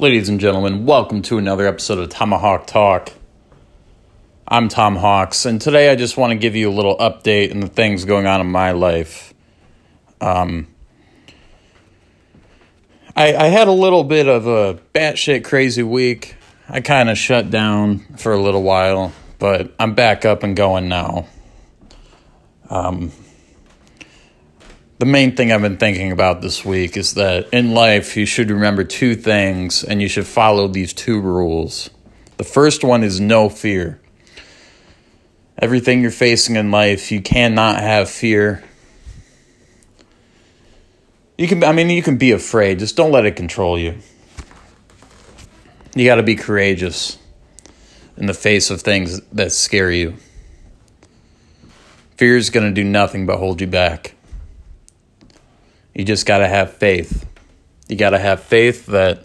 Ladies and gentlemen, welcome to another episode of Tomahawk Talk. I'm Tom Hawks, and today I just want to give you a little update on the things going on in my life. Um, I, I had a little bit of a batshit crazy week. I kind of shut down for a little while, but I'm back up and going now. Um, the main thing I've been thinking about this week is that in life you should remember two things and you should follow these two rules. The first one is no fear. Everything you're facing in life, you cannot have fear. You can I mean you can be afraid, just don't let it control you. You got to be courageous in the face of things that scare you. Fear is going to do nothing but hold you back. You just got to have faith. You got to have faith that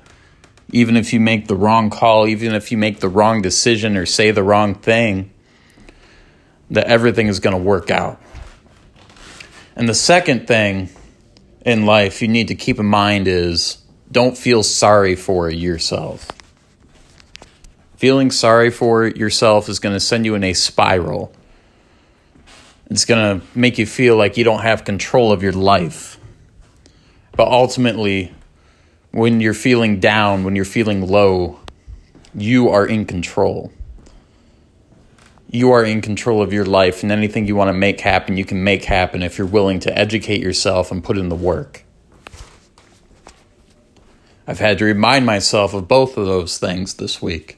even if you make the wrong call, even if you make the wrong decision or say the wrong thing, that everything is going to work out. And the second thing in life you need to keep in mind is don't feel sorry for yourself. Feeling sorry for yourself is going to send you in a spiral. It's going to make you feel like you don't have control of your life. But ultimately, when you're feeling down, when you're feeling low, you are in control. You are in control of your life, and anything you want to make happen, you can make happen if you're willing to educate yourself and put in the work. I've had to remind myself of both of those things this week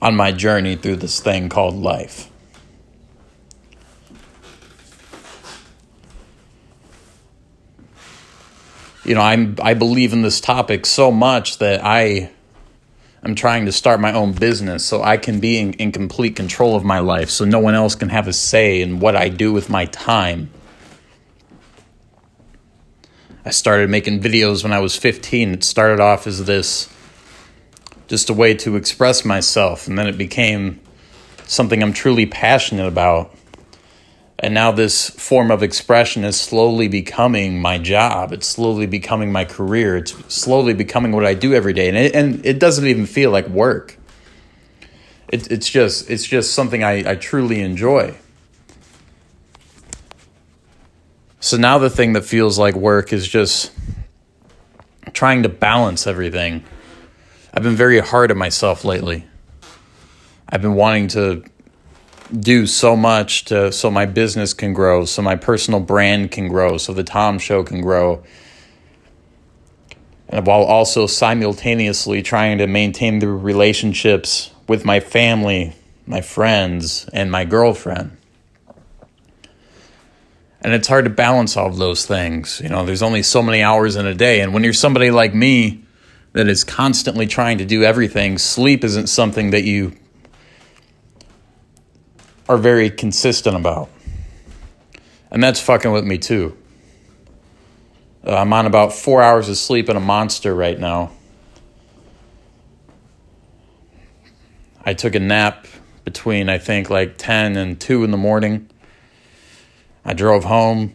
on my journey through this thing called life. You know, I'm I believe in this topic so much that I am trying to start my own business so I can be in, in complete control of my life so no one else can have a say in what I do with my time. I started making videos when I was 15. It started off as this just a way to express myself and then it became something I'm truly passionate about and now this form of expression is slowly becoming my job. It's slowly becoming my career. It's slowly becoming what I do every day. And it, and it doesn't even feel like work. It, it's just it's just something I, I truly enjoy. So now the thing that feels like work is just trying to balance everything. I've been very hard on myself lately. I've been wanting to do so much to so my business can grow, so my personal brand can grow, so the Tom show can grow. And while also simultaneously trying to maintain the relationships with my family, my friends, and my girlfriend. And it's hard to balance all of those things. You know, there's only so many hours in a day. And when you're somebody like me that is constantly trying to do everything, sleep isn't something that you are very consistent about. And that's fucking with me too. Uh, I'm on about four hours of sleep and a monster right now. I took a nap between, I think, like 10 and 2 in the morning. I drove home.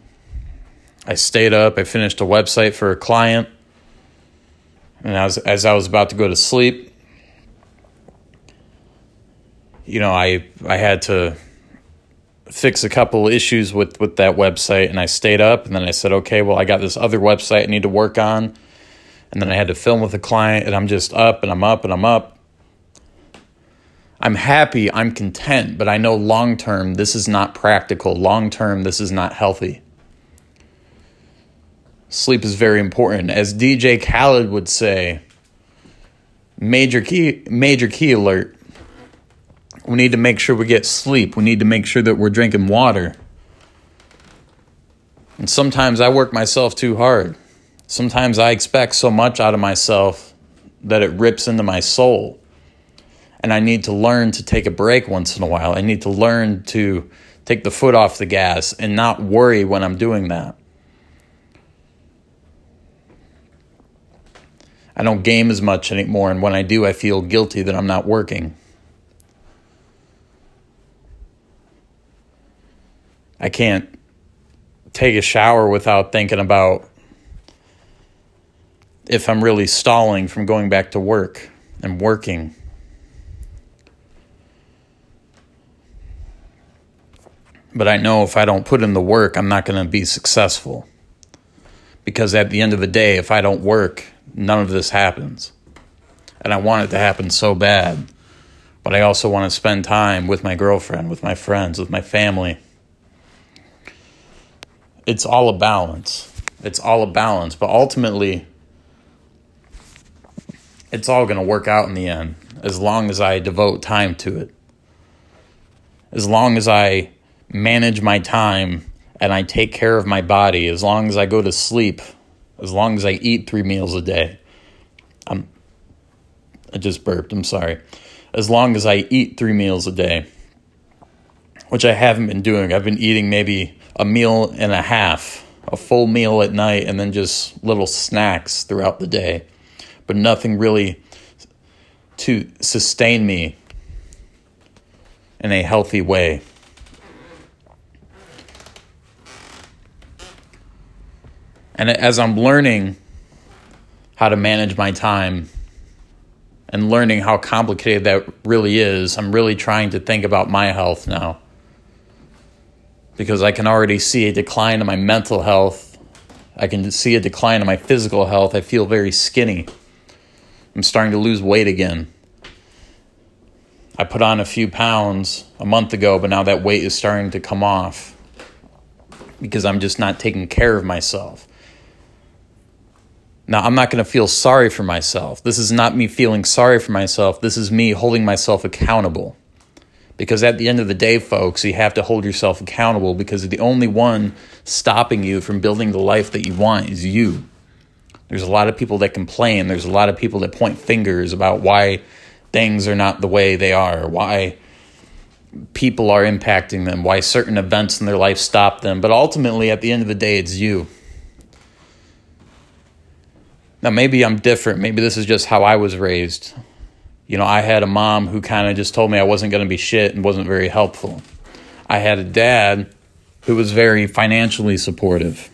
I stayed up. I finished a website for a client. And as, as I was about to go to sleep, you know, I I had to fix a couple issues with with that website and I stayed up and then I said, "Okay, well, I got this other website I need to work on." And then I had to film with a client and I'm just up and I'm up and I'm up. I'm happy, I'm content, but I know long term this is not practical. Long term this is not healthy. Sleep is very important. As DJ Khaled would say, major key major key alert we need to make sure we get sleep. We need to make sure that we're drinking water. And sometimes I work myself too hard. Sometimes I expect so much out of myself that it rips into my soul. And I need to learn to take a break once in a while. I need to learn to take the foot off the gas and not worry when I'm doing that. I don't game as much anymore, and when I do, I feel guilty that I'm not working. I can't take a shower without thinking about if I'm really stalling from going back to work and working. But I know if I don't put in the work, I'm not going to be successful. Because at the end of the day, if I don't work, none of this happens. And I want it to happen so bad. But I also want to spend time with my girlfriend, with my friends, with my family. It's all a balance. It's all a balance. But ultimately, it's all going to work out in the end as long as I devote time to it. As long as I manage my time and I take care of my body, as long as I go to sleep, as long as I eat three meals a day. I'm, I just burped, I'm sorry. As long as I eat three meals a day, which I haven't been doing. I've been eating maybe a meal and a half, a full meal at night, and then just little snacks throughout the day but nothing really to sustain me in a healthy way. And as I'm learning how to manage my time and learning how complicated that really is, I'm really trying to think about my health now. Because I can already see a decline in my mental health. I can see a decline in my physical health. I feel very skinny. I'm starting to lose weight again. I put on a few pounds a month ago, but now that weight is starting to come off because I'm just not taking care of myself. Now, I'm not going to feel sorry for myself. This is not me feeling sorry for myself. This is me holding myself accountable. Because at the end of the day, folks, you have to hold yourself accountable because the only one stopping you from building the life that you want is you. There's a lot of people that complain. There's a lot of people that point fingers about why things are not the way they are, why people are impacting them, why certain events in their life stop them. But ultimately, at the end of the day, it's you. Now, maybe I'm different. Maybe this is just how I was raised. You know, I had a mom who kind of just told me I wasn't going to be shit and wasn't very helpful. I had a dad who was very financially supportive.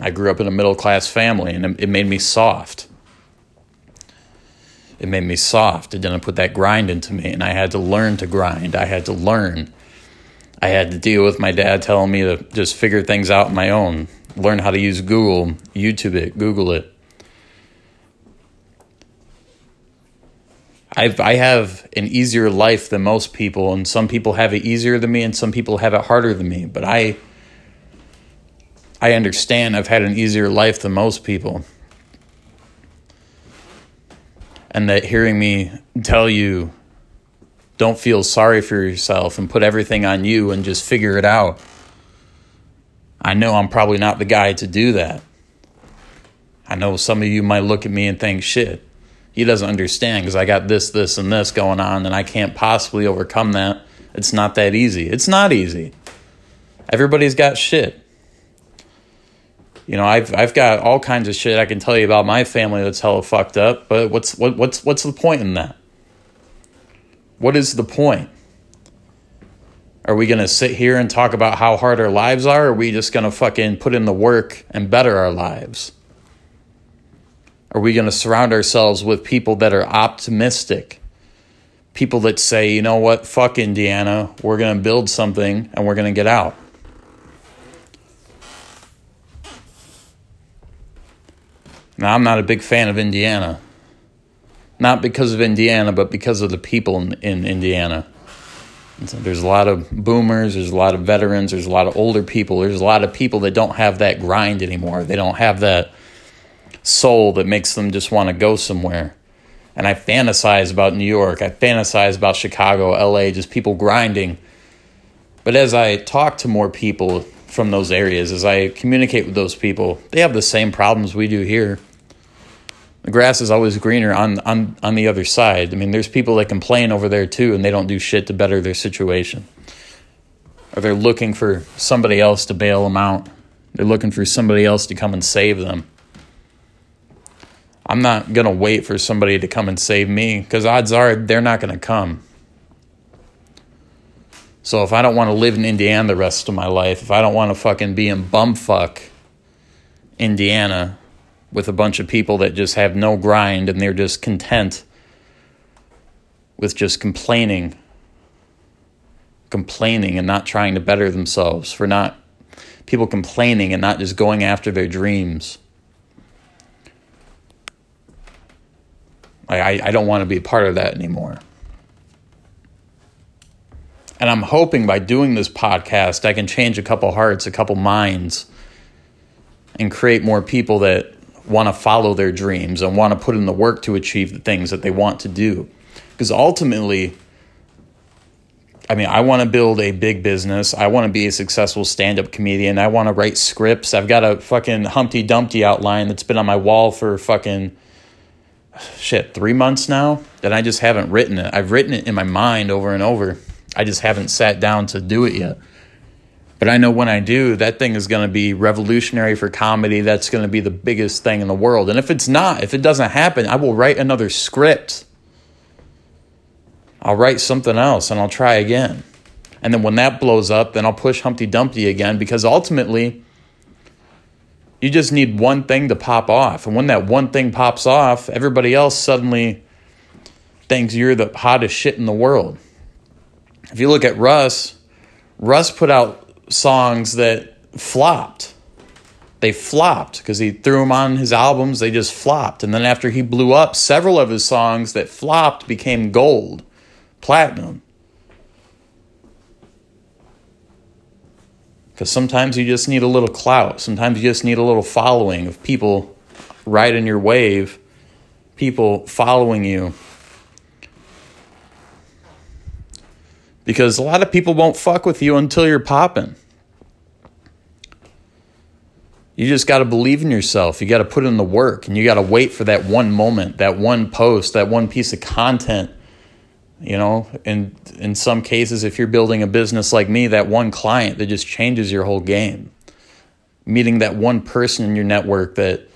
I grew up in a middle class family and it made me soft. It made me soft. It didn't put that grind into me, and I had to learn to grind. I had to learn. I had to deal with my dad telling me to just figure things out on my own, learn how to use Google, YouTube it, Google it. I've, I have an easier life than most people, and some people have it easier than me, and some people have it harder than me. But I I understand I've had an easier life than most people. And that hearing me tell you, don't feel sorry for yourself and put everything on you and just figure it out. I know I'm probably not the guy to do that. I know some of you might look at me and think, shit, he doesn't understand because I got this, this, and this going on, and I can't possibly overcome that. It's not that easy. It's not easy. Everybody's got shit. You know, I've I've got all kinds of shit I can tell you about my family that's hella fucked up, but what's what what's what's the point in that? What is the point? Are we gonna sit here and talk about how hard our lives are, or are we just gonna fucking put in the work and better our lives? Are we gonna surround ourselves with people that are optimistic? People that say, you know what, fuck Indiana, we're gonna build something and we're gonna get out. Now, I'm not a big fan of Indiana. Not because of Indiana, but because of the people in, in Indiana. So there's a lot of boomers, there's a lot of veterans, there's a lot of older people, there's a lot of people that don't have that grind anymore. They don't have that soul that makes them just want to go somewhere. And I fantasize about New York, I fantasize about Chicago, LA, just people grinding. But as I talk to more people, from those areas as I communicate with those people. They have the same problems we do here. The grass is always greener on, on, on the other side. I mean, there's people that complain over there too, and they don't do shit to better their situation. Or they're looking for somebody else to bail them out. They're looking for somebody else to come and save them. I'm not going to wait for somebody to come and save me because odds are they're not going to come. So if I don't want to live in Indiana the rest of my life, if I don't want to fucking be in bumfuck Indiana, with a bunch of people that just have no grind and they're just content with just complaining complaining and not trying to better themselves for not people complaining and not just going after their dreams I, I don't want to be a part of that anymore. And I'm hoping by doing this podcast, I can change a couple hearts, a couple minds, and create more people that want to follow their dreams and want to put in the work to achieve the things that they want to do. Because ultimately, I mean, I want to build a big business. I want to be a successful stand up comedian. I want to write scripts. I've got a fucking Humpty Dumpty outline that's been on my wall for fucking shit, three months now that I just haven't written it. I've written it in my mind over and over. I just haven't sat down to do it yet. But I know when I do, that thing is going to be revolutionary for comedy. That's going to be the biggest thing in the world. And if it's not, if it doesn't happen, I will write another script. I'll write something else and I'll try again. And then when that blows up, then I'll push Humpty Dumpty again because ultimately, you just need one thing to pop off. And when that one thing pops off, everybody else suddenly thinks you're the hottest shit in the world. If you look at Russ, Russ put out songs that flopped. They flopped because he threw them on his albums, they just flopped. And then after he blew up, several of his songs that flopped became gold, platinum. Because sometimes you just need a little clout. Sometimes you just need a little following of people riding your wave, people following you. Because a lot of people won't fuck with you until you're popping. You just got to believe in yourself. You got to put in the work and you got to wait for that one moment, that one post, that one piece of content you know and in some cases if you're building a business like me that one client that just changes your whole game meeting that one person in your network that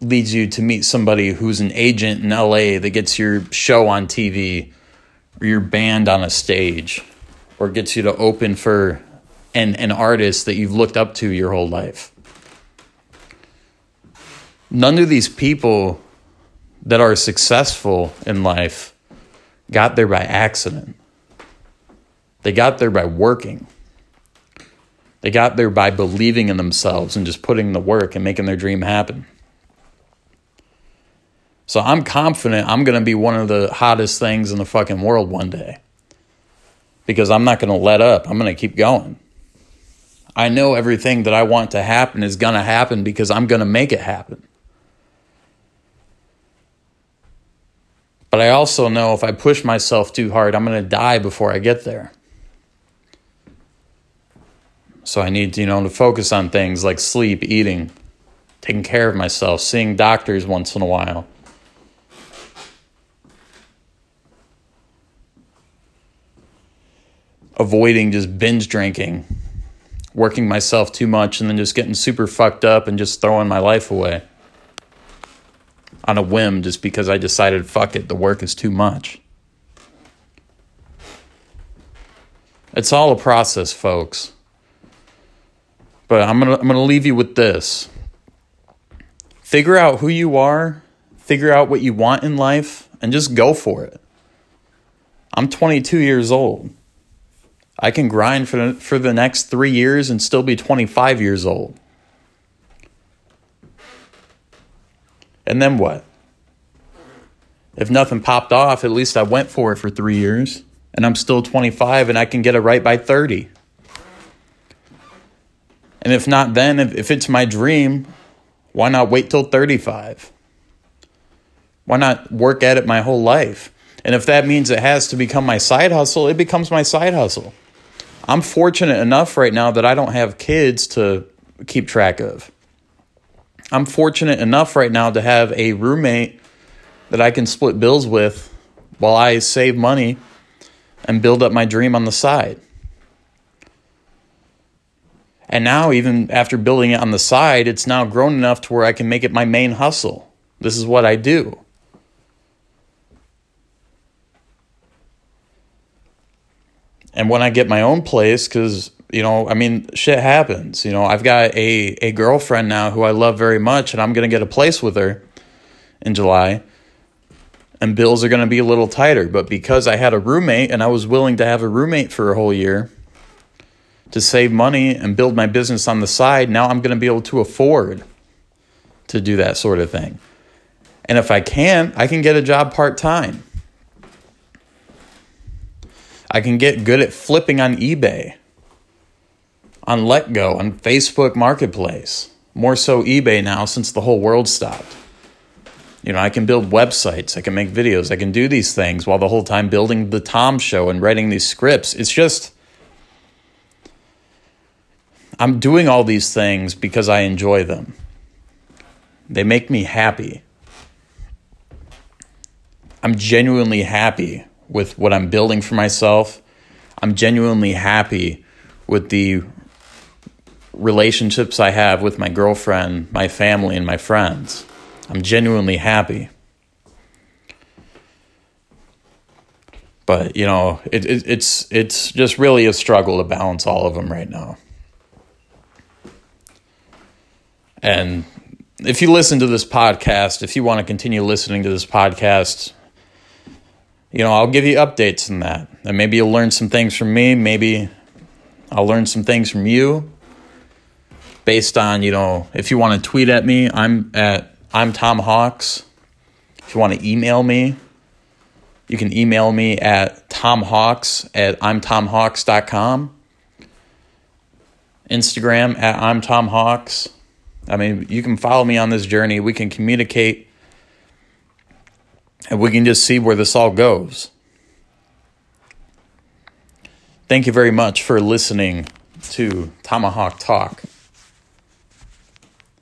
leads you to meet somebody who's an agent in LA that gets your show on TV or your band on a stage or gets you to open for an, an artist that you've looked up to your whole life. None of these people that are successful in life got there by accident. They got there by working. They got there by believing in themselves and just putting the work and making their dream happen. So I'm confident I'm going to be one of the hottest things in the fucking world one day. Because I'm not going to let up. I'm going to keep going. I know everything that I want to happen is going to happen because I'm going to make it happen. But I also know if I push myself too hard, I'm going to die before I get there. So I need, you know, to focus on things like sleep, eating, taking care of myself, seeing doctors once in a while. Avoiding just binge drinking, working myself too much, and then just getting super fucked up and just throwing my life away on a whim just because I decided, fuck it, the work is too much. It's all a process, folks. But I'm going to I'm going to leave you with this. Figure out who you are, figure out what you want in life and just go for it. I'm 22 years old. I can grind for the, for the next 3 years and still be 25 years old. And then what? If nothing popped off, at least I went for it for three years. And I'm still 25 and I can get it right by 30. And if not then, if, if it's my dream, why not wait till 35? Why not work at it my whole life? And if that means it has to become my side hustle, it becomes my side hustle. I'm fortunate enough right now that I don't have kids to keep track of. I'm fortunate enough right now to have a roommate that I can split bills with while I save money and build up my dream on the side. And now, even after building it on the side, it's now grown enough to where I can make it my main hustle. This is what I do. And when I get my own place, because you know, I mean, shit happens. You know, I've got a, a girlfriend now who I love very much, and I'm going to get a place with her in July. And bills are going to be a little tighter. But because I had a roommate and I was willing to have a roommate for a whole year to save money and build my business on the side, now I'm going to be able to afford to do that sort of thing. And if I can, I can get a job part time. I can get good at flipping on eBay, on Letgo, on Facebook Marketplace. More so eBay now since the whole world stopped. You know, I can build websites, I can make videos, I can do these things while the whole time building the Tom show and writing these scripts. It's just I'm doing all these things because I enjoy them. They make me happy. I'm genuinely happy with what I'm building for myself. I'm genuinely happy with the relationships I have with my girlfriend, my family, and my friends. I'm genuinely happy. But, you know, it, it, it's, it's just really a struggle to balance all of them right now. And if you listen to this podcast, if you want to continue listening to this podcast, you know, I'll give you updates in that. And maybe you'll learn some things from me. Maybe I'll learn some things from you based on, you know, if you want to tweet at me, I'm at I'm Tom Hawks. If you want to email me, you can email me at tomhawks at imtomhawks.com. Instagram at I'm Tom Hawks. I mean, you can follow me on this journey. We can communicate and we can just see where this all goes. Thank you very much for listening to Tomahawk Talk.